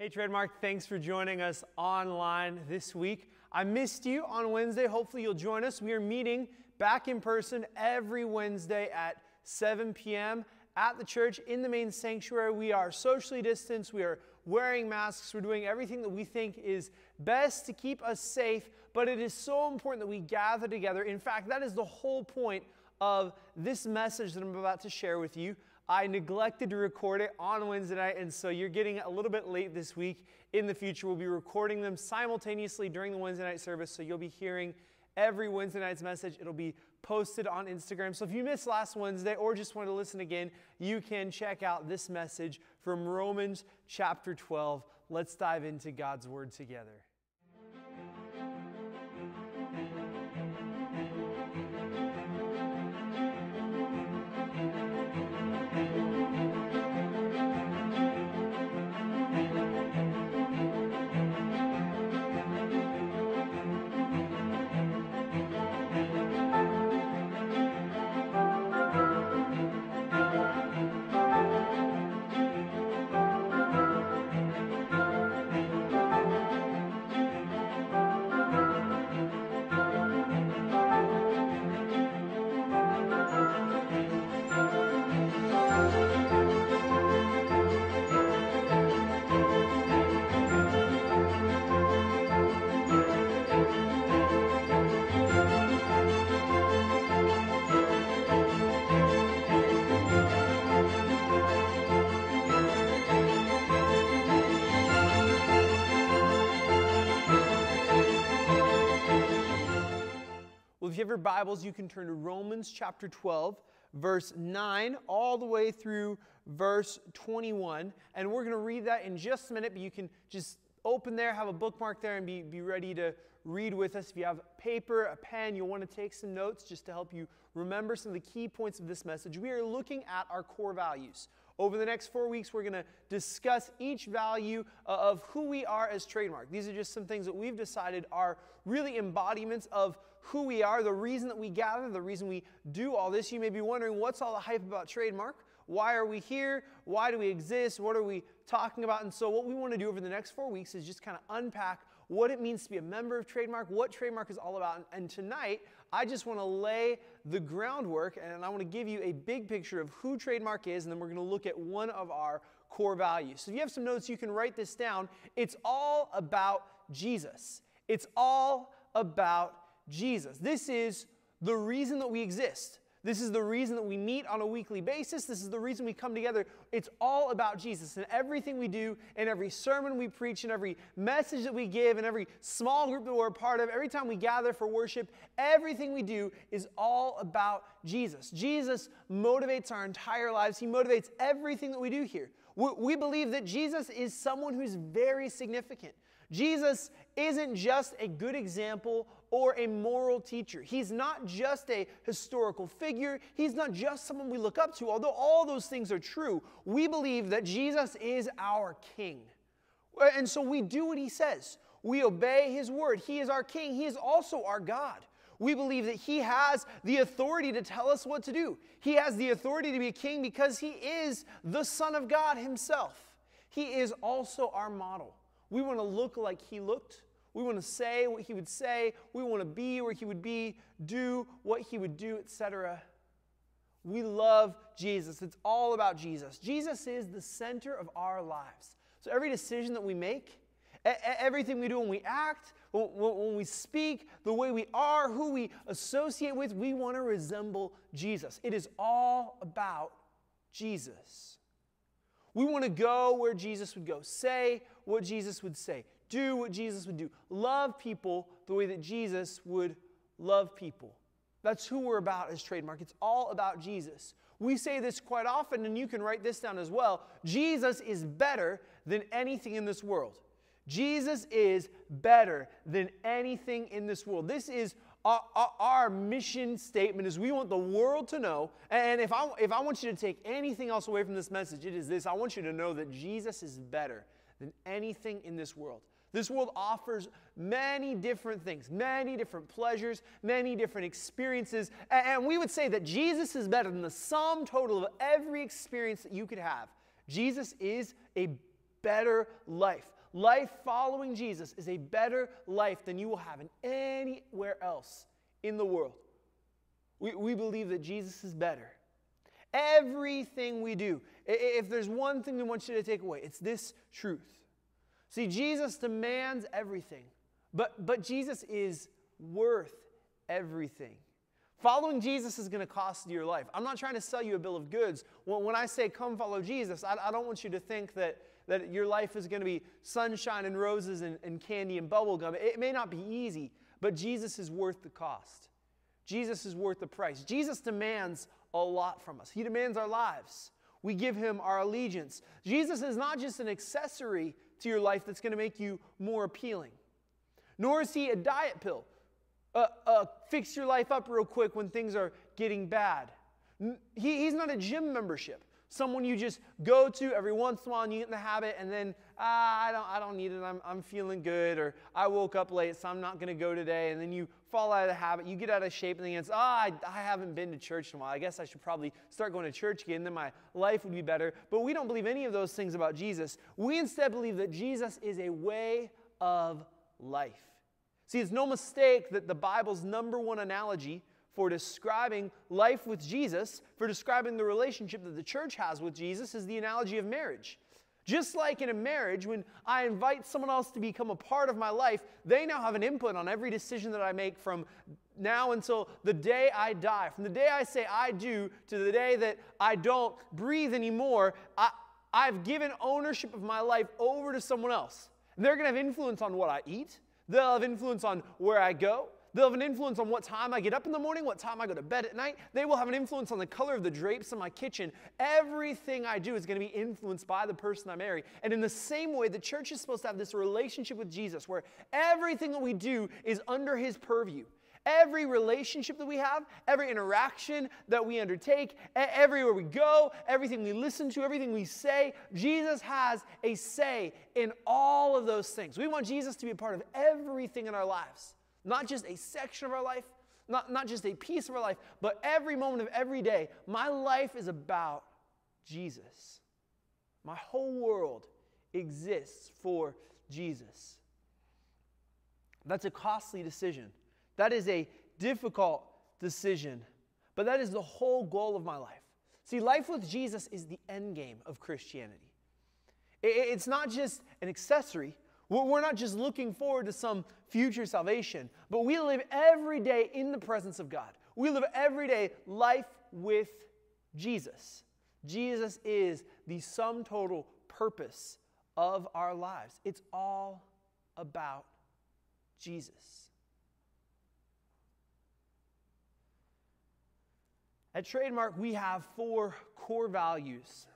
Hey, Trademark, thanks for joining us online this week. I missed you on Wednesday. Hopefully, you'll join us. We are meeting back in person every Wednesday at 7 p.m. at the church in the main sanctuary. We are socially distanced, we are wearing masks, we're doing everything that we think is best to keep us safe, but it is so important that we gather together. In fact, that is the whole point of this message that I'm about to share with you. I neglected to record it on Wednesday night, and so you're getting a little bit late this week. In the future, we'll be recording them simultaneously during the Wednesday night service, so you'll be hearing every Wednesday night's message. It'll be posted on Instagram. So if you missed last Wednesday or just want to listen again, you can check out this message from Romans chapter 12. Let's dive into God's Word together. Have your Bibles, you can turn to Romans chapter 12, verse 9, all the way through verse 21. And we're going to read that in just a minute, but you can just open there, have a bookmark there, and be, be ready to read with us. If you have paper, a pen, you'll want to take some notes just to help you remember some of the key points of this message. We are looking at our core values. Over the next four weeks, we're going to discuss each value uh, of who we are as Trademark. These are just some things that we've decided are really embodiments of who we are, the reason that we gather, the reason we do all this. You may be wondering, what's all the hype about Trademark? Why are we here? Why do we exist? What are we talking about? And so, what we want to do over the next four weeks is just kind of unpack what it means to be a member of Trademark, what Trademark is all about. And tonight, I just want to lay the groundwork and I want to give you a big picture of who Trademark is, and then we're going to look at one of our core values. So if you have some notes, you can write this down. It's all about Jesus. It's all about Jesus. This is the reason that we exist. This is the reason that we meet on a weekly basis. This is the reason we come together. It's all about Jesus. And everything we do, and every sermon we preach, and every message that we give, and every small group that we're a part of, every time we gather for worship, everything we do is all about Jesus. Jesus motivates our entire lives, He motivates everything that we do here. We believe that Jesus is someone who's very significant. Jesus isn't just a good example or a moral teacher. He's not just a historical figure. He's not just someone we look up to. Although all those things are true, we believe that Jesus is our king. Uh, and so we do what he says. We obey his word. He is our king. He is also our God. We believe that he has the authority to tell us what to do. He has the authority to be a king because he is the Son of God himself. He is also our model. We want to look like he looked. We want to say what he would say. We want to be where he would be, do what he would do, etc. We love Jesus. It's all about Jesus. Jesus is the center of our lives. So every decision that we make, everything we do when we act, when we speak, the way we are, who we associate with, we want to resemble Jesus. It is all about Jesus. We want to go where Jesus would go, say what Jesus would say, do what Jesus would do, love people the way that Jesus would love people. That's who we're about as trademark. It's all about Jesus. We say this quite often, and you can write this down as well. Jesus is better than anything in this world. Jesus is better than anything in this world. This is our, our, our, mission statement is we want the world to know and if I, if I want you to take anything else away from this message it is this i want you to know that jesus is better than anything in this world this world offers many different things many different pleasures many different experiences and, we would say that jesus is better than the sum total of every experience that you could have jesus is a better life. Life following Jesus is a better life than you will have in anywhere else in the world. We, we believe that Jesus is better. Everything we do, if there's one thing we want you to take away, it's this truth. See, Jesus demands everything, but, but Jesus is worth everything. Following Jesus is going to cost you your life. I'm not trying to sell you a bill of goods. When, when I say come follow Jesus, I, I don't want you to think that, that your life is going to be sunshine and roses and, and candy and bubblegum. It may not be easy, but Jesus is worth the cost. Jesus is worth the price. Jesus demands a lot from us, He demands our lives. We give Him our allegiance. Jesus is not just an accessory to your life that's going to make you more appealing, nor is He a diet pill uh, uh, fix your life up real quick when things are getting bad. He, he's not a gym membership. Someone you just go to every once in a while and you get in the habit, and then ah, I don't, I don't need it. I'm, I'm feeling good, or I woke up late, so I'm not going to go today. And then you fall out of the habit, you get out of shape, and then it's ah, I, I haven't been to church in a while. I guess I should probably start going to church again. Then my life would be better. But we don't believe any of those things about Jesus. We instead believe that Jesus is a way of life. See, it's no mistake that the Bible's number one analogy for describing life with Jesus, for describing the relationship that the church has with Jesus, is the analogy of marriage. Just like in a marriage, when I invite someone else to become a part of my life, they now have an input on every decision that I make from now until the day I die. From the day I say I do to the day that I don't breathe anymore, I, I've given ownership of my life over to someone else. And they're going to have influence on what I eat. They'll have influence on where I go. They'll have an influence on what time I get up in the morning, what time I go to bed at night. They will have an influence on the color of the drapes in my kitchen. Everything I do is going to be influenced by the person I marry. And in the same way, the church is supposed to have this relationship with Jesus where everything that we do is under his purview. Every relationship that we have, every interaction that we undertake, everywhere we go, everything we listen to, everything we say, Jesus has a say in all of those things. We want Jesus to be a part of everything in our lives, not just a section of our life, not, not just a piece of our life, but every moment of every day. My life is about Jesus. My whole world exists for Jesus. That's a costly decision. That is a difficult decision, but that is the whole goal of my life. See, life with Jesus is the end game of Christianity. It's not just an accessory. We're not just looking forward to some future salvation, but we live every day in the presence of God. We live every day life with Jesus. Jesus is the sum total purpose of our lives. It's all about Jesus. At Trademark, we have four core values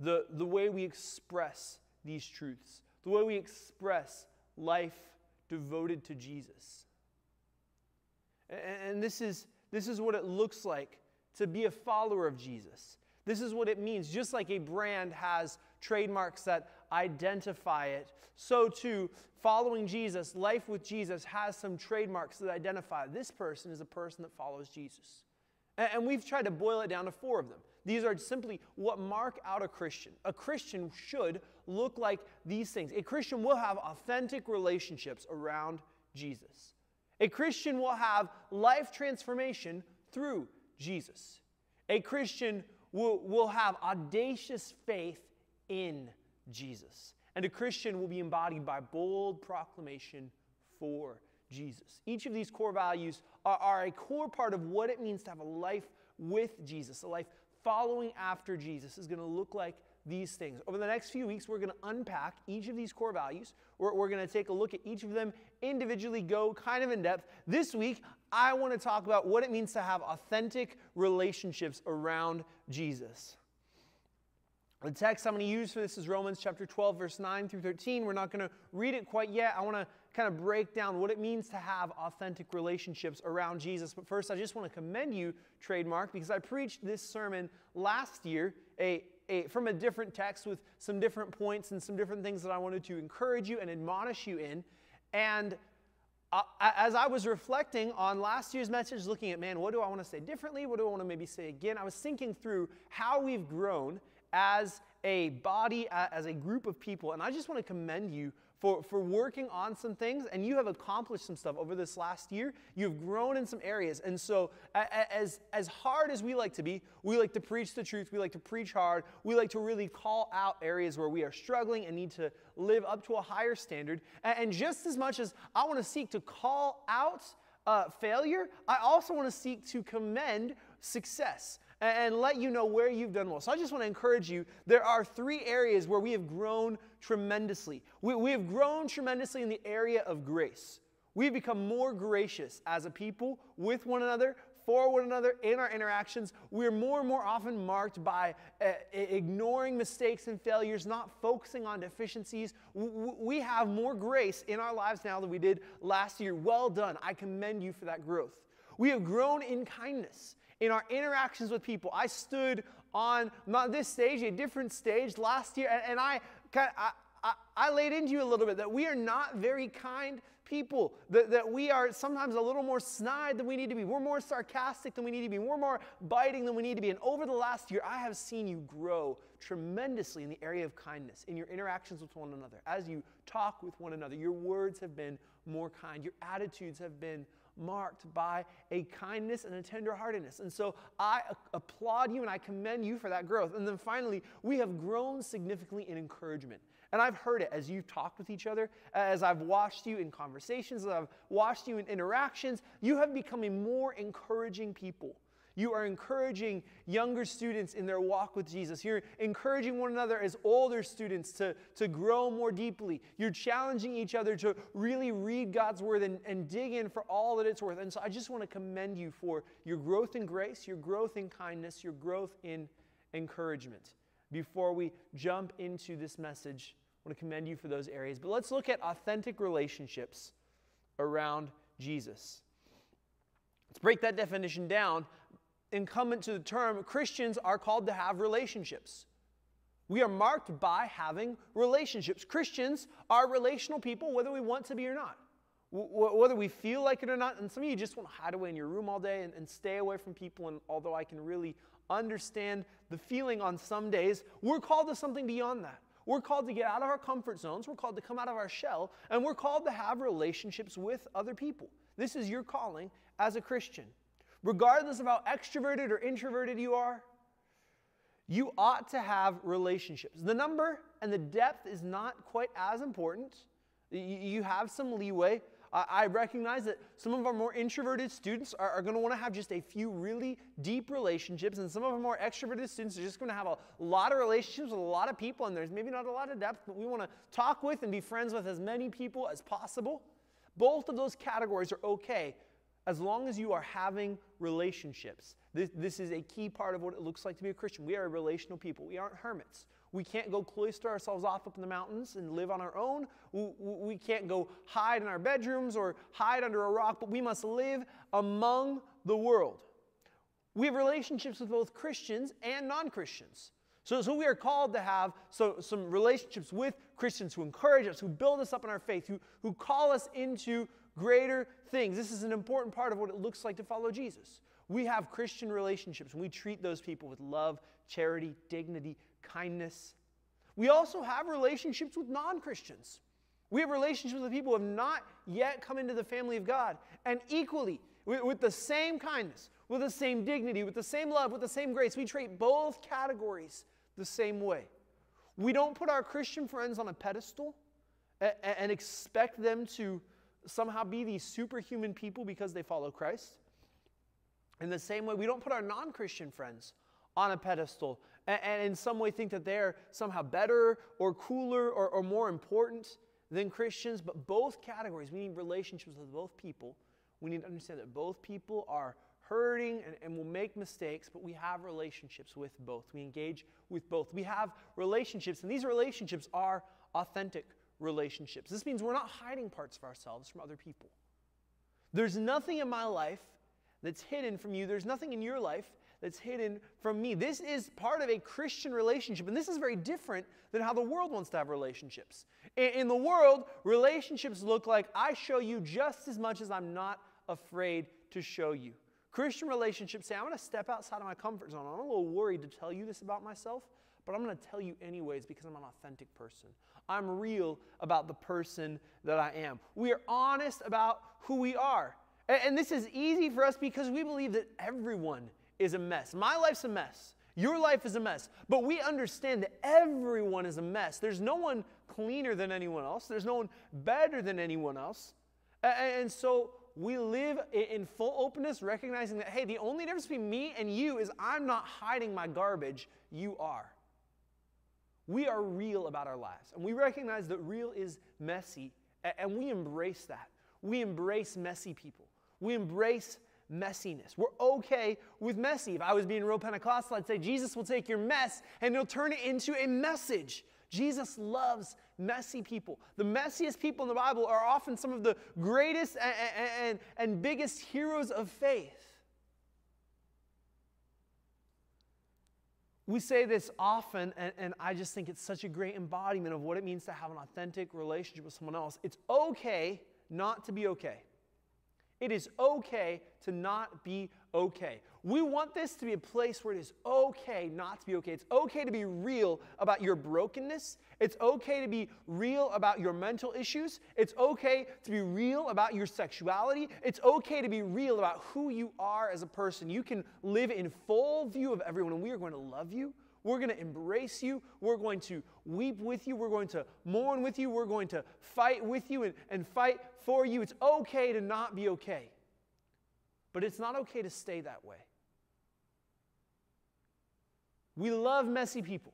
the, the way we express these truths, the way we express life devoted to Jesus. And, this, is, this is what it looks like to be a follower of Jesus. This is what it means. Just like a brand has trademarks that identify it, so too, following Jesus, life with Jesus, has some trademarks that identify this person is a person that follows Jesus. And we've tried to boil it down to four of them. These are simply what mark out a Christian. A Christian should look like these things. A Christian will have authentic relationships around Jesus. A Christian will have life transformation through Jesus. A Christian will, will have audacious faith in Jesus. And a Christian will be embodied by bold proclamation for Jesus. Each of these core values are, are a core part of what it means to have a life with Jesus, a life following after Jesus is going to look like these things. Over the next few weeks, we're going to unpack each of these core values. We're, we're going to take a look at each of them individually, go kind of in depth. This week, I want to talk about what it means to have authentic relationships around Jesus. The text I'm going to use for this is Romans chapter 12, verse 9 through 13. We're not going to read it quite yet. I want to kind of break down what it means to have authentic relationships around Jesus. But first, I just want to commend you, Trademark, because I preached this sermon last year a, a, from a different text with some different points and some different things that I wanted to encourage you and admonish you in. And uh, as I was reflecting on last year's message, looking at, man, what do I want to say differently? What do I want to maybe say again? I was thinking through how we've grown as a body, as a group of people. And I just want to commend you for, for working on some things, and you have accomplished some stuff over this last year. You've grown in some areas. And so, as, as hard as we like to be, we like to preach the truth, we like to preach hard, we like to really call out areas where we are struggling and need to live up to a higher standard. And, just as much as I want to seek to call out uh, failure, I also want to seek to commend success and let you know where you've done well. So I just want to encourage you. There are three areas where we have grown tremendously. We, we have grown tremendously in the area of grace. We've become more gracious as a people with one another, for one another in our interactions. We're more and more often marked by uh, ignoring mistakes and failures, not focusing on deficiencies. We have more grace in our lives now than we did last year. Well done. I commend you for that growth. We have grown in kindness in our interactions with people. I stood on not this stage, a different stage last year, and, and I, I, I, I laid into you a little bit that we are not very kind people, that, that we are sometimes a little more snide than we need to be. We're more sarcastic than we need to be. We're more biting than we need to be. And over the last year, I have seen you grow tremendously in the area of kindness, in your interactions with one another. As you talk with one another, your words have been more kind, your attitudes have been marked by a kindness and a tenderheartedness. And so I applaud you and I commend you for that growth. And then finally, we have grown significantly in encouragement. And I've heard it as you've talked with each other, as I've watched you in conversations, as I've watched you in interactions. You have become a more encouraging people. You are encouraging younger students in their walk with Jesus. You're encouraging one another as older students to, to grow more deeply. You're challenging each other to really read God's word and, and dig in for all that it's worth. And so I just want to commend you for your growth in grace, your growth in kindness, your growth in encouragement. Before we jump into this message, I want to commend you for those areas. But let's look at authentic relationships around Jesus. Let's break that definition down incumbent to the term, Christians are called to have relationships. We are marked by having relationships. Christians are relational people, whether we want to be or not. W- whether we feel like it or not, and some of you just want to hide away in your room all day and, and stay away from people. And although I can really understand the feeling on some days, we're called to something beyond that. We're called to get out of our comfort zones, we're called to come out of our shell, and we're called to have relationships with other people. This is your calling as a Christian regardless of how extroverted or introverted you are, you ought to have relationships. The number and the depth is not quite as important. You have some leeway. I recognize that some of our more introverted students are, are going to want to have just a few really deep relationships, and some of our more extroverted students are just going to have a lot of relationships with a lot of people, and there's maybe not a lot of depth, but we want to talk with and be friends with as many people as possible. Both of those categories are okay as long as you are having relationships. This, this is a key part of what it looks like to be a Christian. We are a relational people, we aren't hermits. We can't go cloister ourselves off up in the mountains and live on our own. We, we can't go hide in our bedrooms or hide under a rock, but we must live among the world. We have relationships with both Christians and non Christians. So, so we are called to have so, some relationships with Christians who encourage us, who build us up in our faith, who, who call us into greater things. This is an important part of what it looks like to follow Jesus. We have Christian relationships and we treat those people with love, charity, dignity, kindness. We also have relationships with non Christians. We have relationships with people who have not yet come into the family of God. And equally, with, the same kindness, with the same dignity, with the same love, with the same grace, we treat both categories the same way. We don't put our Christian friends on a pedestal and expect them to somehow be these superhuman people because they follow Christ. In the same way, we don't put our non Christian friends on a pedestal and, and, in some way think that they're somehow better or cooler or, or more important than Christians. But both categories, we need relationships with both people. We need to understand that both people are hurting and, and will make mistakes, but we have relationships with both. We engage with both. We have relationships, and these relationships are authentic relationships. This means we're not hiding parts of ourselves from other people. There's nothing in my life that's hidden from you, there's nothing in your life that's hidden from me. This is part of a Christian relationship, and this is very different than how the world wants to have relationships. In, the world, relationships look like I show you just as much as I'm not afraid to show you. Christian relationships say, I'm going to step outside of my comfort zone. I'm a little worried to tell you this about myself, but I'm going to tell you anyways because I'm an authentic person. I'm real about the person that I am. We are honest about who we are. And, this is easy for us because we believe that everyone is a mess. My life's a mess. Your life is a mess. But we understand that everyone is a mess. There's no one cleaner than anyone else, there's no one better than anyone else. And so we live in full openness, recognizing that, hey, the only difference between me and you is I'm not hiding my garbage, you are. We are real about our lives, and we recognize that real is messy, and we embrace that. We embrace messy people. We embrace messiness. We're okay with messy. If I was being real Pentecostal, I'd say Jesus will take your mess and he'll turn it into a message. Jesus loves messy people. The messiest people in the Bible are often some of the greatest and, and, and biggest heroes of faith. We say this often, and, and, I just think it's such a great embodiment of what it means to have an authentic relationship with someone else. It's okay not to be okay. It is okay to not be okay. We want this to be a place where it is okay not to be okay. It's okay to be real about your brokenness. It's okay to be real about your mental issues. It's okay to be real about your sexuality. It's okay to be real about who you are as a person. You can live in full view of everyone, and we are going to love you. We're going to embrace you. We're going to weep with you. We're going to mourn with you. We're going to fight with you and, and fight for you. It's okay to not be okay. But it's not okay to stay that way. We love messy people,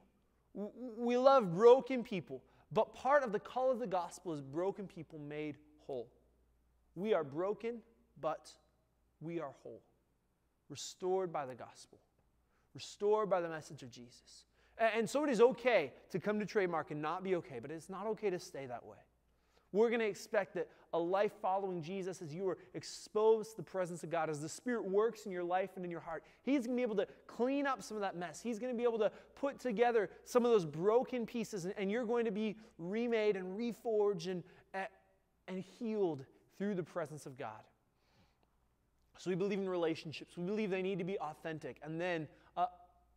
we love broken people. But part of the call of the gospel is broken people made whole. We are broken, but we are whole, restored by the gospel, restored by the message of Jesus. And so it is okay to come to Trademark and not be okay, but it's not okay to stay that way. We're going to expect that a life following Jesus, as you are exposed to the presence of God, as the Spirit works in your life and in your heart, He's going to be able to clean up some of that mess. He's going to be able to put together some of those broken pieces, and, you're going to be remade and reforged and, and healed through the presence of God. So we believe in relationships. We believe they need to be authentic, and then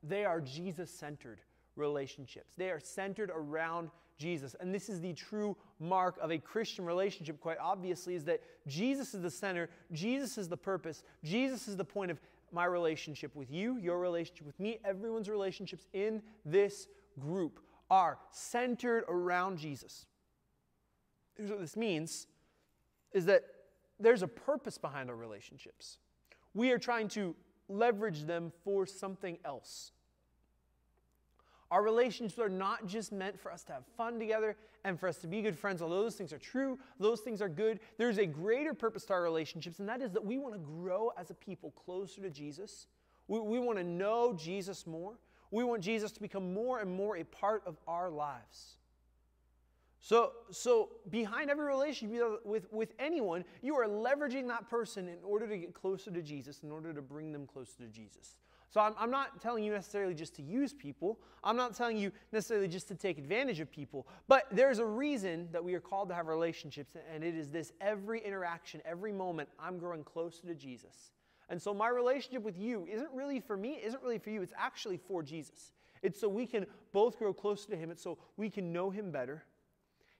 they are Jesus centered relationships. They are centered around Jesus. And this is the true mark of a Christian relationship, quite obviously, is that Jesus is the center, Jesus is the purpose, Jesus is the point of my relationship with you, your relationship with me, everyone's relationships in this group are centered around Jesus. Here's what this means is that there's a purpose behind our relationships. We are trying to leverage them for something else. Our relationships are not just meant for us to have fun together and for us to be good friends, although those things are true, those things are good. There's a greater purpose to our relationships, and that is that we want to grow as a people closer to Jesus. We, we want to know Jesus more. We want Jesus to become more and more a part of our lives. So, so behind every relationship with, with anyone, you are leveraging that person in order to get closer to Jesus, in order to bring them closer to Jesus. So I'm, I'm, not telling you necessarily just to use people. I'm not telling you necessarily just to take advantage of people. But there's a reason that we are called to have relationships, and it is this every interaction, every moment, I'm growing closer to Jesus. And so my relationship with you isn't really for me, isn't really for you, it's actually for Jesus. It's so we can both grow closer to Him, it's so we can know Him better.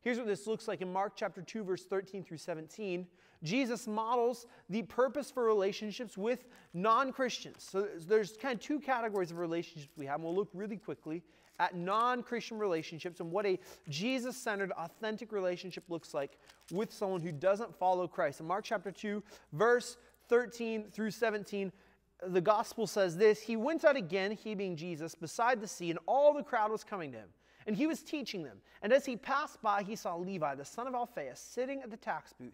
Here's what this looks like in Mark chapter 2, verse 13 through 17. Jesus models the purpose for relationships with non Christians. So there's kind of two categories of relationships we have, and we'll look really quickly at non Christian relationships and what a Jesus centered, authentic relationship looks like with someone who doesn't follow Christ. In Mark chapter 2, verse 13 through 17, the gospel says this He went out again, he being Jesus, beside the sea, and all the crowd was coming to him. And he was teaching them. And as he passed by, he saw Levi, the son of Alphaeus, sitting at the tax booth.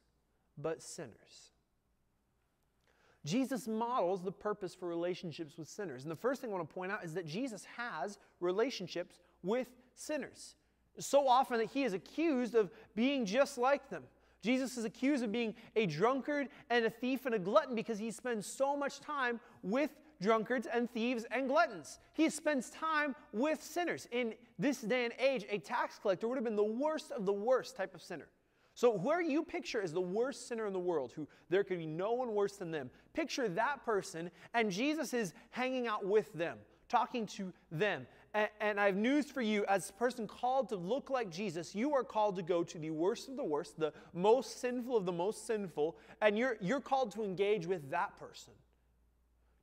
but sinners. Jesus models the purpose for relationships with sinners. And the first thing I want to point out is that Jesus has relationships with sinners. So often that he is accused of being just like them. Jesus is accused of being a drunkard and a thief and a glutton because he spends so much time with drunkards and thieves and gluttons. He spends time with sinners. In this day and age, a tax collector would have been the worst of the worst type of sinner. So, where you picture is the worst sinner in the world, who there could be no one worse than them, picture that person, and Jesus is hanging out with them, talking to them. And, and I have news for you as a person called to look like Jesus, you are called to go to the worst of the worst, the most sinful of the most sinful, and you're, you're called to engage with that person,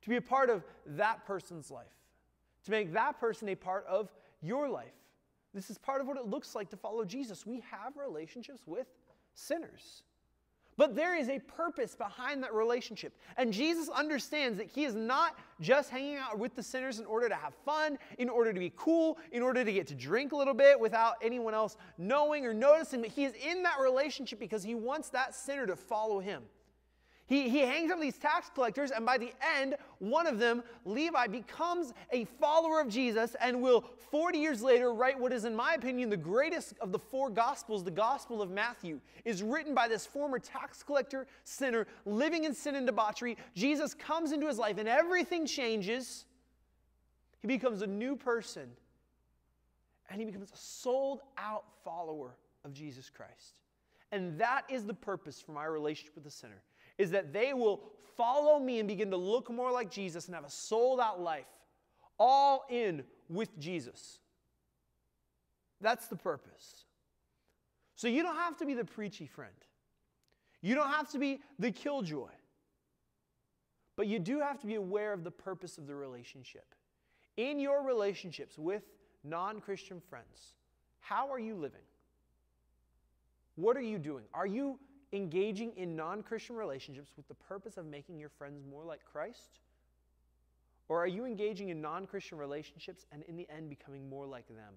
to be a part of that person's life, to make that person a part of your life. This is part of what it looks like to follow Jesus. We have relationships with sinners. But there is a purpose behind that relationship. And Jesus understands that he is not just hanging out with the sinners in order to have fun, in order to be cool, in order to get to drink a little bit without anyone else knowing or noticing, but he is in that relationship because he wants that sinner to follow him. He, he hangs with these tax collectors, and by the end, one of them, Levi, becomes a follower of Jesus and will, 40 years later, write what is, in my opinion, the greatest of the four Gospels, the Gospel of Matthew, is written by this former tax collector, sinner, living in sin and debauchery. Jesus comes into his life, and everything changes. He becomes a new person, and he becomes a sold out follower of Jesus Christ. And that is the purpose for my relationship with the sinner is that they will follow me and begin to look more like Jesus and have a sold out life, all in with Jesus. That's the purpose. So you don't have to be the preachy friend. You don't have to be the killjoy. But you do have to be aware of the purpose of the relationship. In your relationships with non Christian friends, how are you living? What are you doing? Are you engaging in non Christian relationships with the purpose of making your friends more like Christ? Or are you engaging in non Christian relationships and in the end becoming more like them?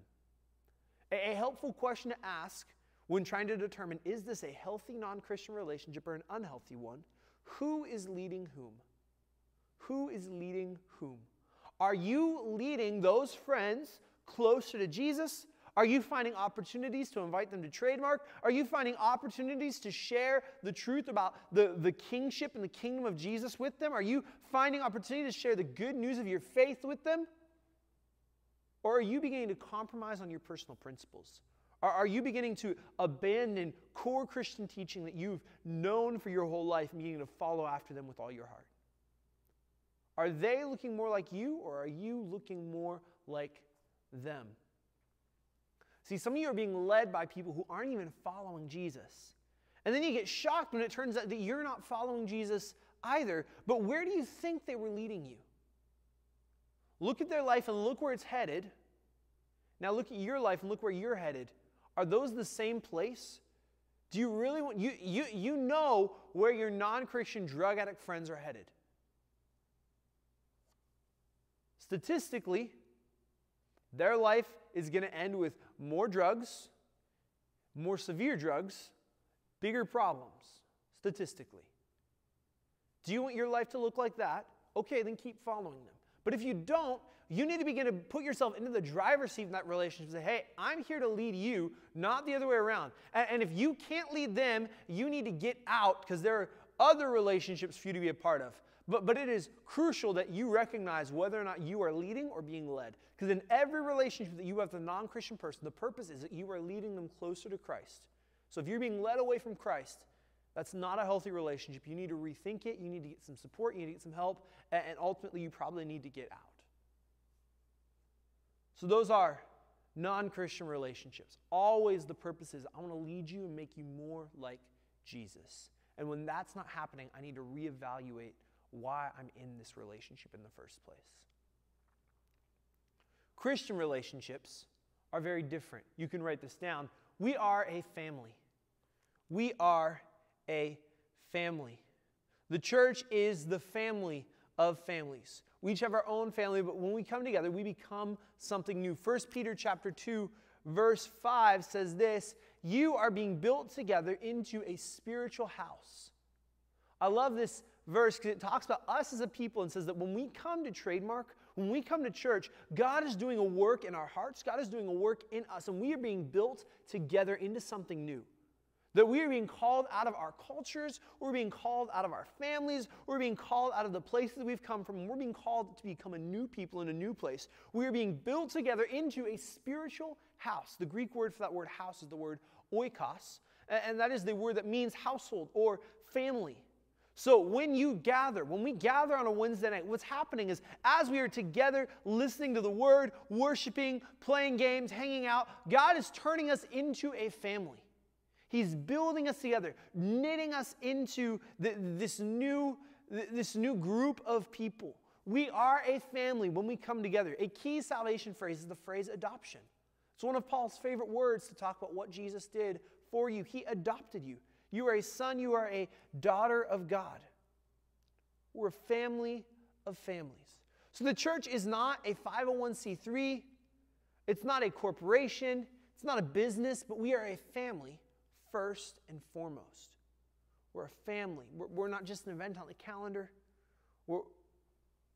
A, helpful question to ask when trying to determine is this a healthy non Christian relationship or an unhealthy one? Who is leading whom? Who is leading whom? Are you leading those friends closer to Jesus are you finding opportunities to invite them to trademark? Are you finding opportunities to share the truth about the, the kingship and the kingdom of Jesus with them? Are you finding opportunity to share the good news of your faith with them? Or are you beginning to compromise on your personal principles? Are, are you beginning to abandon core Christian teaching that you've known for your whole life and beginning to follow after them with all your heart? Are they looking more like you, or are you looking more like them? See, some of you are being led by people who aren't even following Jesus. And then you get shocked when it turns out that you're not following Jesus either. But where do you think they were leading you? Look at their life and look where it's headed. Now look at your life and look where you're headed. Are those the same place? Do you really want you you you know where your non-Christian drug addict friends are headed? Statistically, their life is going to end with more drugs, more severe drugs, bigger problems, statistically. Do you want your life to look like that? Okay, then keep following them. But if you don't, you need to begin to put yourself into the driver's seat in that relationship and say, hey, I'm here to lead you, not the other way around. And, and if you can't lead them, you need to get out because there are other relationships for you to be a part of. But, but it is crucial that you recognize whether or not you are leading or being led. Because in every relationship that you have with a non Christian person, the purpose is that you are leading them closer to Christ. So if you're being led away from Christ, that's not a healthy relationship. You need to rethink it. You need to get some support. You need to get some help. And, and ultimately, you probably need to get out. So those are non Christian relationships. Always the purpose is I want to lead you and make you more like Jesus. And when that's not happening, I need to reevaluate why I'm in this relationship in the first place. Christian relationships are very different. You can write this down. We are a family. We are a family. The church is the family of families. We each have our own family, but when we come together, we become something new. 1 Peter chapter 2 verse 5 says this, you are being built together into a spiritual house. I love this verse because it talks about us as a people and says that when we come to trademark, When we come to church, God is doing a work in our hearts, God is doing a work in us, and we are being built together into something new. That we are being called out of our cultures, we're being called out of our families, we're being called out of the places we've come from, we're being called to become a new people in a new place. We are being built together into a spiritual house. The Greek word for that word house is the word oikos, and that is the word that means household or family. So when you gather, when we gather on a Wednesday night, what's happening is as we are together listening to the word, worshiping, playing games, hanging out, God is turning us into a family. He's building us together, knitting us into the, this, new, this new group of people. We are a family when we come together. A key salvation phrase is the phrase adoption. It's one of Paul's favorite words to talk about what Jesus did for you. He adopted you. You are a son, you are a daughter of God. We're a family of families. So the church is not a 501c3, it's not a corporation, it's not a business, but we are a family first and foremost. We're a family. We're, we're not just an event on the calendar. We're,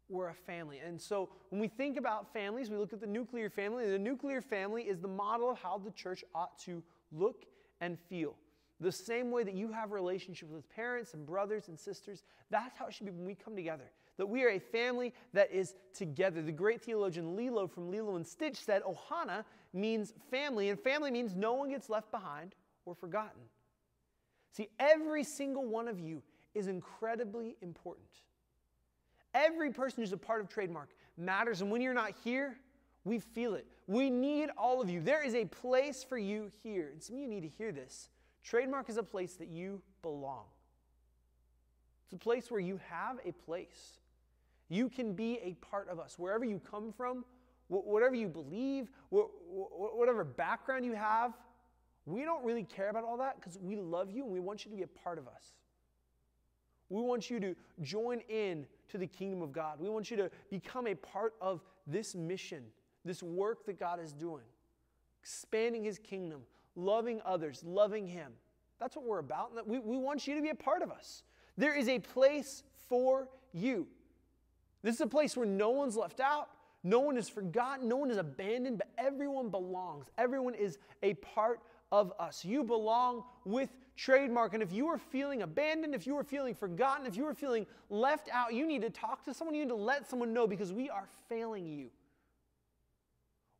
we're a family. And so when we think about families, we look at the nuclear family. and The nuclear family is the model of how the church ought to look and feel. The same way that you have relationships with parents and brothers and sisters, that's how it should be when we come together. That we are a family that is together. The great theologian Lilo from Lilo and Stitch said, Ohana means family, and family means no one gets left behind or forgotten. See, every single one of you is incredibly important. Every person who's a part of Trademark matters, and when you're not here, we feel it. We need all of you. There is a place for you here. And some of you need to hear this. Trademark is a place that you belong. It's a place where you have a place. You can be a part of us. Wherever you come from, whatever you believe, whatever background you have, we don't really care about all that because we love you and we want you to be a part of us. We want you to join in to the kingdom of God. We want you to become a part of this mission, this work that God is doing, expanding his kingdom, loving others, loving him. That's what we're about. We, we want you to be a part of us. There is a place for you. This is a place where no one's left out, no one is forgotten, no one is abandoned, but everyone belongs. Everyone is a part of us. You belong with Trademark. And if you are feeling abandoned, if you are feeling forgotten, if you are feeling left out, you need to talk to someone. You need to let someone know because we are failing you.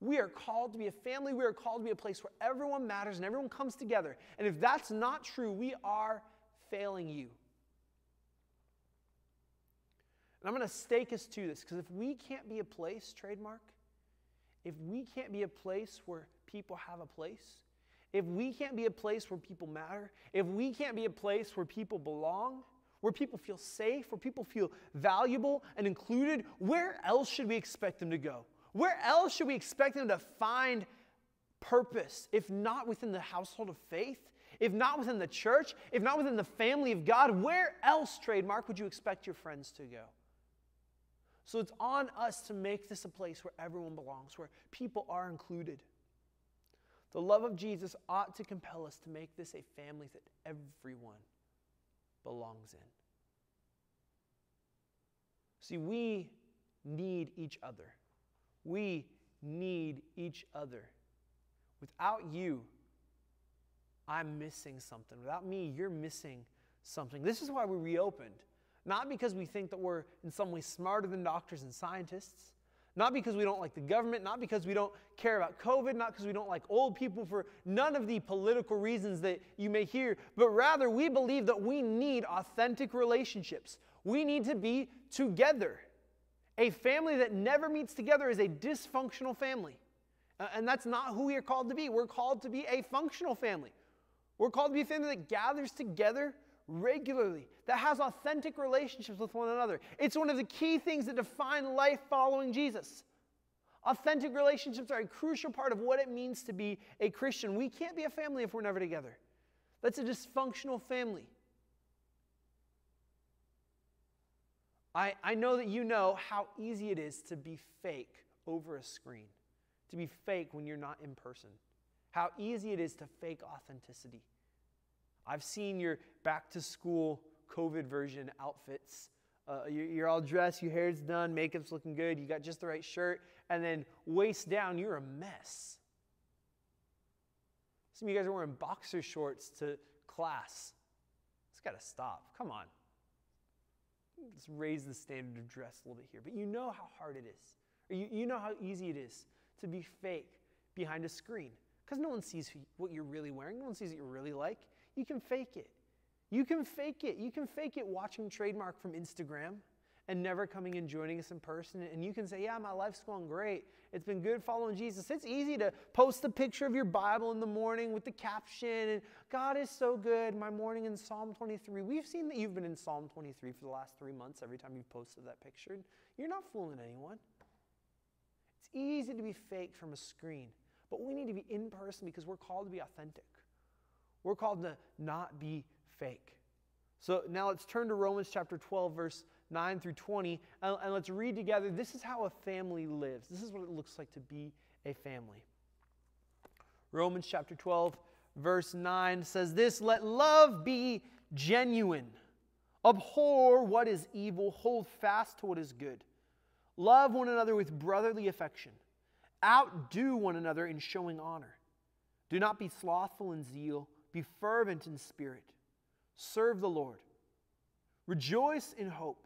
We are called to be a family. We are called to be a place where everyone matters and everyone comes together. And if that's not true, we are failing you. And I'm going to stake us to this because if we can't be a place, trademark, if we can't be a place where people have a place, if we can't be a place where people matter, if we can't be a place where people belong, where people feel safe, where people feel valuable and included, where else should we expect them to go? Where else should we expect them to find purpose if not within the household of faith? If not within the church, if not within the family of God, where else, trademark, would you expect your friends to go? So it's on us to make this a place where everyone belongs, where people are included. The love of Jesus ought to compel us to make this a family that everyone belongs in. See, we need each other. We need each other. Without you, I'm missing something. Without me, you're missing something. This is why we reopened. Not because we think that we're in some way smarter than doctors and scientists, not because we don't like the government, not because we don't care about COVID, not because we don't like old people, for none of the political reasons that you may hear, but rather we believe that we need authentic relationships. We need to be together. A family that never meets together is a dysfunctional family. and that's not who we are called to be. We're called to be a functional family. We're called to be a family that gathers together regularly, that has authentic relationships with one another. It's one of the key things that define life following Jesus. Authentic relationships are a crucial part of what it means to be a Christian. We can't be a family if we're never together. That's a dysfunctional family. I, I know that you know how easy it is to be fake over a screen, to be fake when you're not in person, how easy it is to fake authenticity. I've seen your back to school COVID version outfits Uh, you're, you're all dressed, your hair's done, makeup's looking good, you got just the right shirt, and then waist down, you're a mess. Some of you guys are wearing boxer shorts to class. It's got to stop. Come on. Let's raise the standard of dress a little bit here. But you know how hard it is. Or you, you know how easy it is to be fake behind a screen. Because no one sees what you're really wearing. No one sees what you're really like. You can fake it. You can fake it. You can fake it watching Trademark from Instagram and never coming and joining us in person. And you can say, Yeah, my life's going great. It's been good following Jesus. It's easy to post a picture of your Bible in the morning with the caption, and God is so good. My morning in Psalm 23. We've seen that you've been in Psalm 23 for the last three months every time you've posted that picture. You're not fooling anyone. It's easy to be fake from a screen, but we need to be in person because we're called to be authentic. We're called to not be fake. So now let's turn to Romans chapter 12, verse 9 through 20, and, and let's read together. This is how a family lives. This is what it looks like to be a family. Romans chapter 12, verse 9 says this Let love be genuine. Abhor what is evil, hold fast to what is good. Love one another with brotherly affection. Outdo one another in showing honor. Do not be slothful in zeal, be fervent in spirit. Serve the Lord. Rejoice in hope.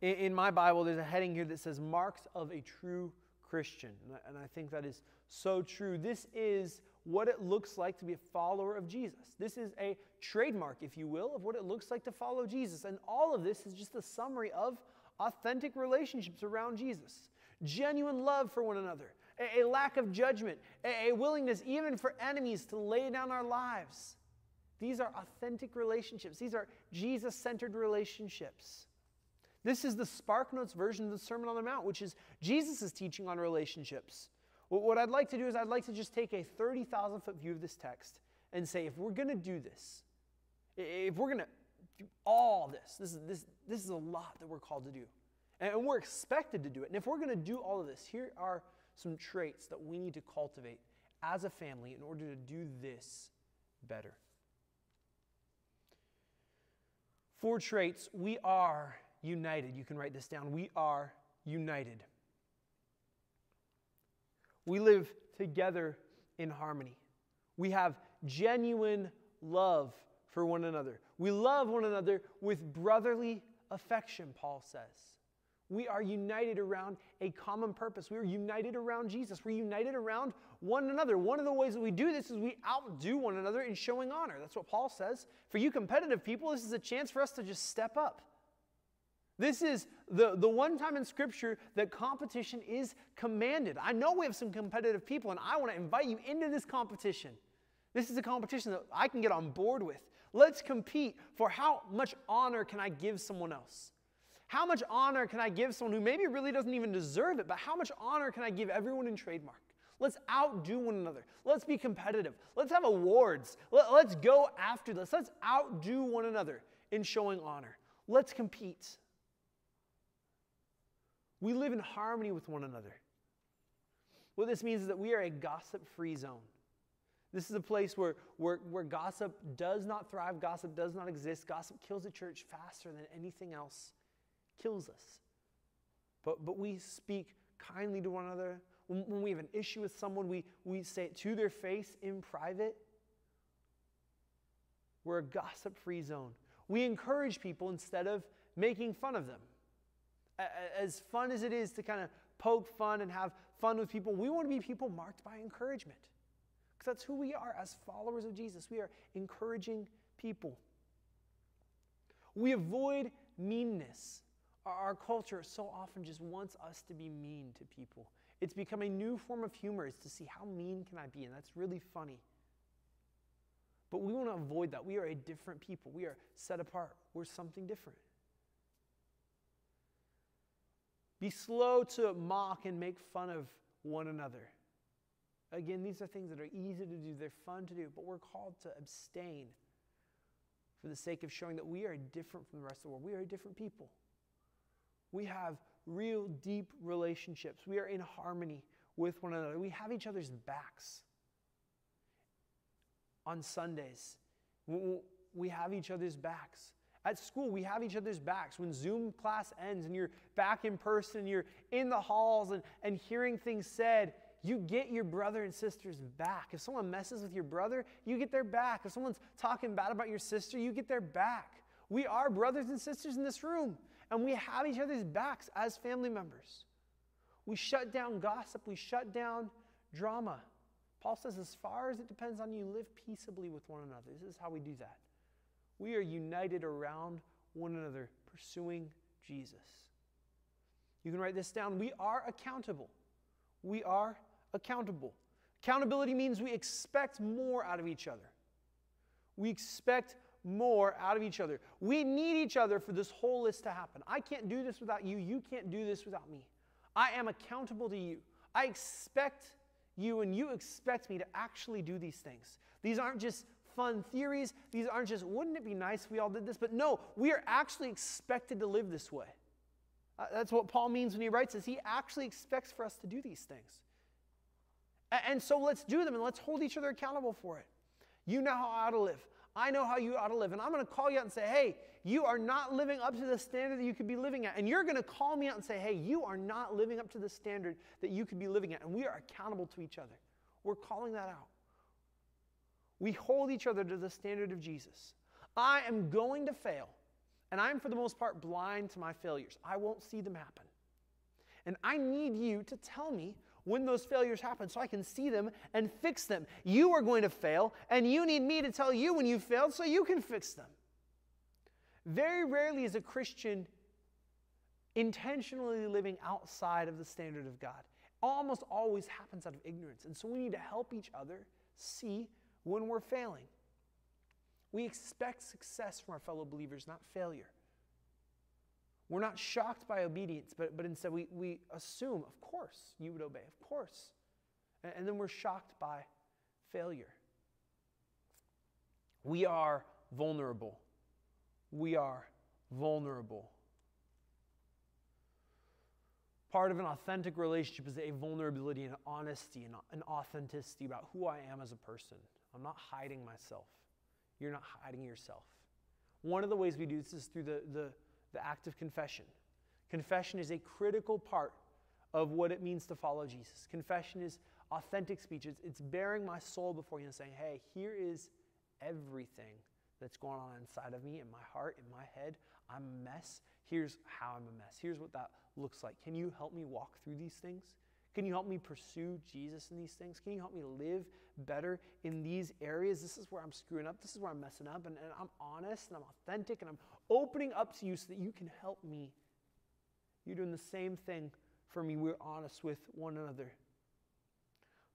In, my Bible, there's a heading here that says Marks of a True Christian. And I, think that is so true. This is what it looks like to be a follower of Jesus. This is a trademark, if you will, of what it looks like to follow Jesus. And all of this is just a summary of authentic relationships around Jesus, genuine love for one another, a, lack of judgment, a willingness even for enemies to lay down our lives. These are authentic relationships, these are Jesus centered relationships. This is the Spark Notes version of the Sermon on the Mount, which is Jesus' teaching on relationships. What I'd like to do is, I'd like to just take a 30,000 foot view of this text and say, if we're going to do this, if we're going to do all this, this is, this, this is a lot that we're called to do. And we're expected to do it. And if we're going to do all of this, here are some traits that we need to cultivate as a family in order to do this better. Four traits we are united. You can write this down. We are united. We live together in harmony. We have genuine love for one another. We love one another with brotherly affection, Paul says. We are united around a common purpose. We are united around Jesus. We're united around one another. One of the ways that we do this is we outdo one another in showing honor. That's what Paul says. For you competitive people, this is a chance for us to just step up. This is the, the one time in Scripture that competition is commanded. I know we have some competitive people, and I want to invite you into this competition. This is a competition that I can get on board with. Let's compete for how much honor can I give someone else? How much honor can I give someone who maybe really doesn't even deserve it, but how much honor can I give everyone in trademark? Let's outdo one another. Let's be competitive. Let's have awards. Let, us go after this. Let's outdo one another in showing honor. Let's compete. We live in harmony with one another. What this means is that we are a gossip free zone. This is a place where, where, where gossip does not thrive, gossip does not exist. Gossip kills the church faster than anything else kills us. But, but we speak kindly to one another. When, when we have an issue with someone, we, we say it to their face in private. We're a gossip free zone. We encourage people instead of making fun of them. As fun as it is to kind of poke fun and have fun with people, we want to be people marked by encouragement. Because that's who we are as followers of Jesus. We are encouraging people. We avoid meanness. Our culture so often just wants us to be mean to people. It's become a new form of humor is to see how mean can I be, and that's really funny. But we want to avoid that. We are a different people. We are set apart. We're something different. Be slow to mock and make fun of one another. Again, these are things that are easy to do, they're fun to do, but we're called to abstain for the sake of showing that we are different from the rest of the world. We are a different people. We have real deep relationships. We are in harmony with one another. We have each other's backs. On Sundays, we have each other's backs. At school, we have each other's backs. When Zoom class ends and you're back in person, you're in the halls and, and hearing things said, you get your brother and sister's back. If someone messes with your brother, you get their back. If someone's talking bad about your sister, you get their back. We are brothers and sisters in this room, and we have each other's backs as family members. We shut down gossip, we shut down drama. Paul says, as far as it depends on you, live peaceably with one another. This is how we do that. We are united around one another, pursuing Jesus. You can write this down. We are accountable. We are accountable. Accountability means we expect more out of each other. We expect more out of each other. We need each other for this whole list to happen. I can't do this without you. You can't do this without me. I am accountable to you. I expect you and you expect me to actually do these things. These aren't just fun theories. These aren't just, wouldn't it be nice if we all did this? But no, we are actually expected to live this way. Uh, that's what Paul means when he writes this. He actually expects for us to do these things. And so let's do them and let's hold each other accountable for it. You know how I ought to live. I know how you ought to live. And I'm going to call you out and say, hey, you are not living up to the standard that you could be living at. And you're going to call me out and say, hey, you are not living up to the standard that you could be living at. And we are accountable to each other. We're calling that out. We hold each other to the standard of Jesus. I am going to fail. And I'm, for the most part, blind to my failures. I won't see them happen. And I need you to tell me when those failures happen so I can see them and fix them. You are going to fail, and you need me to tell you when you failed so you can fix them. Very rarely is a Christian intentionally living outside of the standard of God. Almost always happens out of ignorance. And so we need to help each other see when we're failing. We expect success from our fellow believers, not failure. We're not shocked by obedience, but, but instead we, we assume, of course, you would obey, of course. And, and then we're shocked by failure. We are vulnerable. We are vulnerable. Part of an authentic relationship is a vulnerability and honesty and an authenticity about who I am as a person. I'm not hiding myself. You're not hiding yourself. One of the ways we do this is through the, the the act of confession. Confession is a critical part of what it means to follow Jesus. Confession is authentic speech, it's, it's bearing my soul before you and saying, hey, here is everything that's going on inside of me, in my heart, in my head. I'm a mess. Here's how I'm a mess. Here's what that looks like. Can you help me walk through these things? Can you help me pursue Jesus in these things? Can you help me live better in these areas? This is where I'm screwing up. This is where I'm messing up. And, and I'm honest and I'm authentic and I'm opening up to you so that you can help me. You're doing the same thing for me. We're honest with one another.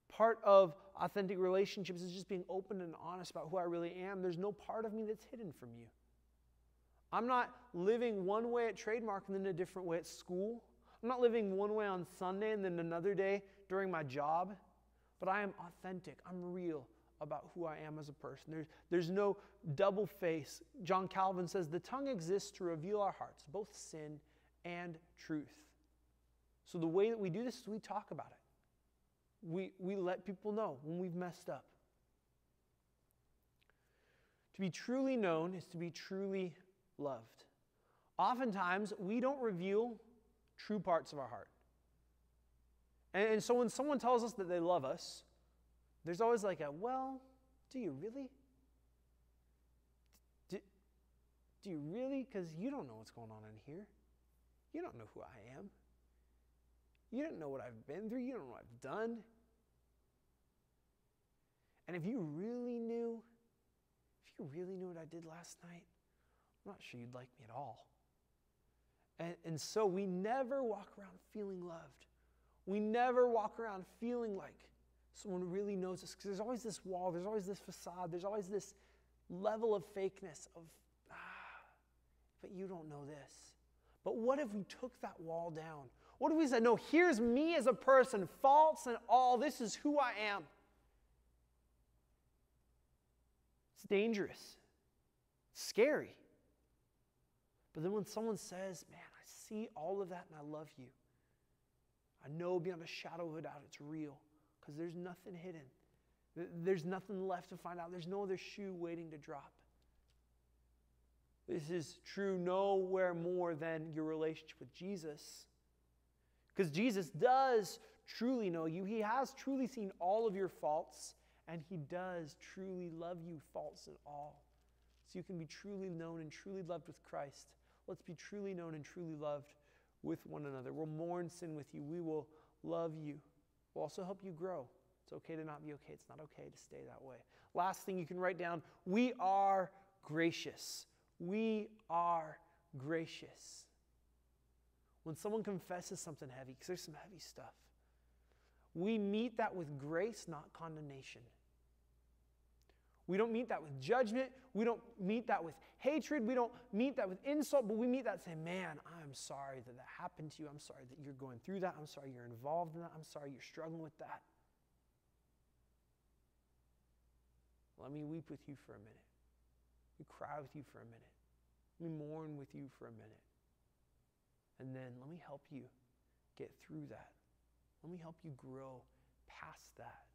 Part of authentic relationships is just being open and honest about who I really am. There's no part of me that's hidden from you. I'm not living one way at Trademark and then a different way at school. I'm not living one way on Sunday and then another day during my job, but I am authentic. I'm real about who I am as a person. There's, there's no double face. John Calvin says the tongue exists to reveal our hearts, both sin and truth. So the way that we do this is we talk about it. We, we let people know when we've messed up. To be truly known is to be truly loved. Oftentimes, we don't reveal true parts of our heart. And, and so when someone tells us that they love us, there's always like a, well, do you really? Do, do you really? Because you don't know what's going on in here. You don't know who I am. You don't know what I've been through. You don't know what I've done. And if you really knew, if you really knew what I did last night, I'm not sure you'd like me at all. And, and so we never walk around feeling loved. We never walk around feeling like someone really knows us because there's always this wall, there's always this facade, there's always this level of fakeness of, ah, but you don't know this. But what if we took that wall down? What if we said, no, here's me as a person, faults and all, this is who I am? It's dangerous, it's scary. But then when someone says, man, I see all of that and I love you, I know beyond a shadow of a doubt it's real because there's nothing hidden. There's nothing left to find out. There's no other shoe waiting to drop. This is true nowhere more than your relationship with Jesus. Because Jesus does truly know you. He has truly seen all of your faults, and He does truly love you, faults and all. So you can be truly known and truly loved with Christ. Let's be truly known and truly loved with one another. We'll mourn sin with you. We will love you. We'll also help you grow. It's okay to not be okay. It's not okay to stay that way. Last thing you can write down we are gracious. We are gracious. When someone confesses something heavy, because there's some heavy stuff, we meet that with grace, not condemnation. We don't meet that with judgment. We don't meet that with hatred. We don't meet that with insult, but we meet that saying, Man, I'm sorry that that happened to you. I'm sorry that you're going through that. I'm sorry you're involved in that. I'm sorry you're struggling with that. Let me weep with you for a minute. Let me cry with you for a minute. Let me mourn with you for a minute. And then let me help you get through that. Let me help you grow past that.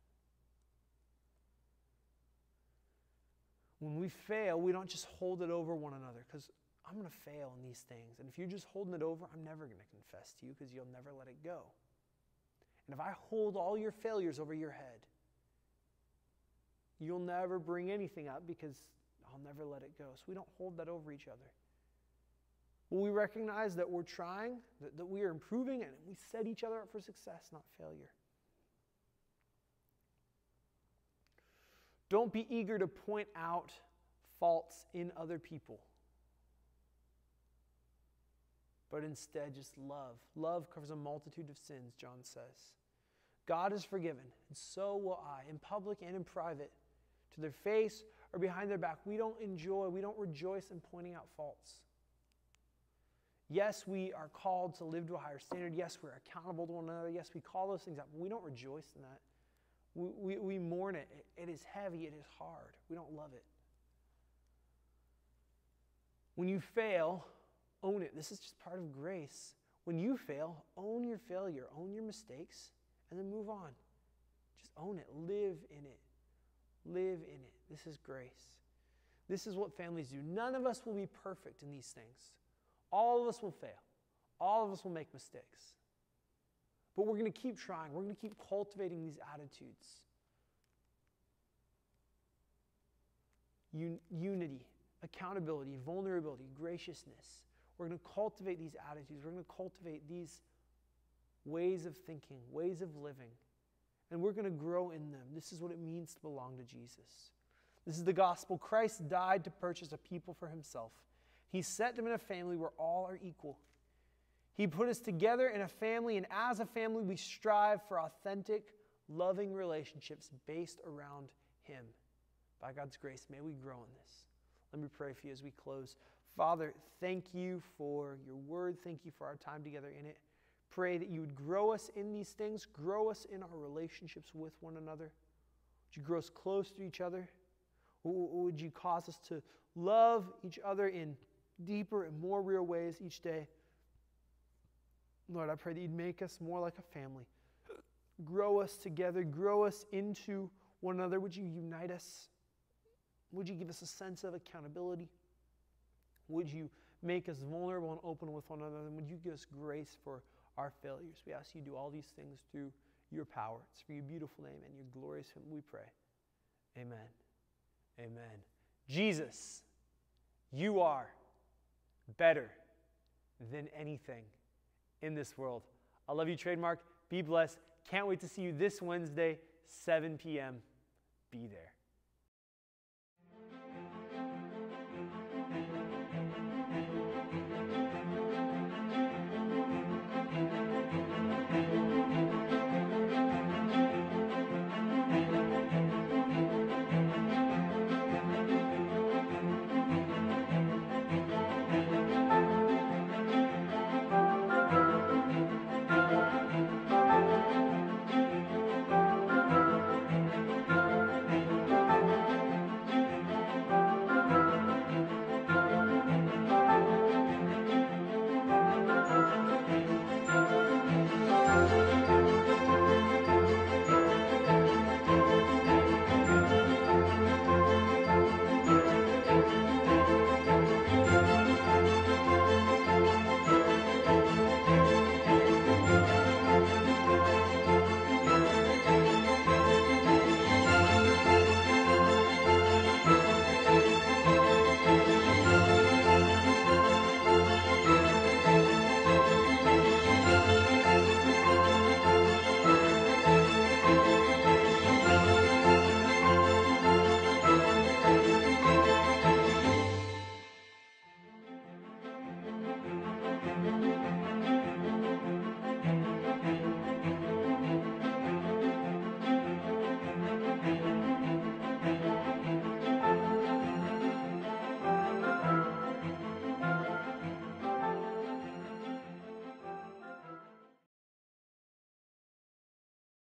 When we fail, we don't just hold it over one another because I'm going to fail in these things. And if you're just holding it over, I'm never going to confess to you because you'll never let it go. And if I hold all your failures over your head, you'll never bring anything up because I'll never let it go. So we don't hold that over each other. Will we recognize that we're trying, that, that we are improving, and we set each other up for success, not failure? Don't be eager to point out faults in other people, but instead just love. Love covers a multitude of sins, John says. God is forgiven, and so will I, in public and in private, to their face or behind their back. We don't enjoy, we don't rejoice in pointing out faults. Yes, we are called to live to a higher standard. Yes, we're accountable to one another. Yes, we call those things out, but we don't rejoice in that. We, we, we mourn it. It is heavy, it is hard. We don't love it. When you fail, own it. This is just part of grace. When you fail, own your failure, own your mistakes, and then move on. Just own it. Live in it. Live in it. This is grace. This is what families do. None of us will be perfect in these things. All of us will fail. All of us will make mistakes. But we're going to keep trying. We're going to keep cultivating these attitudes. Un- unity, accountability, vulnerability, graciousness. We're going to cultivate these attitudes. We're going to cultivate these ways of thinking, ways of living. And we're going to grow in them. This is what it means to belong to Jesus. This is the gospel. Christ died to purchase a people for himself. He set them in a family where all are equal. He put us together in a family, and as a family, we strive for authentic, loving relationships based around Him. By God's grace, may we grow in this. Let me pray for you as we close. Father, thank you for your word. Thank you for our time together in it. Pray that you would grow us in these things, grow us in our relationships with one another. Would you grow us close to each other? Would you cause us to love each other in deeper and more real ways each day? Lord, I pray that you'd make us more like a family. Grow us together, grow us into one another. Would you unite us? Would you give us a sense of accountability? Would you make us vulnerable and open with one another? And would you give us grace for our failures? We ask you to do all these things through your power. It's for your beautiful name and your glorious name we pray. Amen. Amen. Jesus, you are better than anything in this world. I love you, Trademark. Be blessed. Can't wait to see you this Wednesday, 7 p.m. Be there.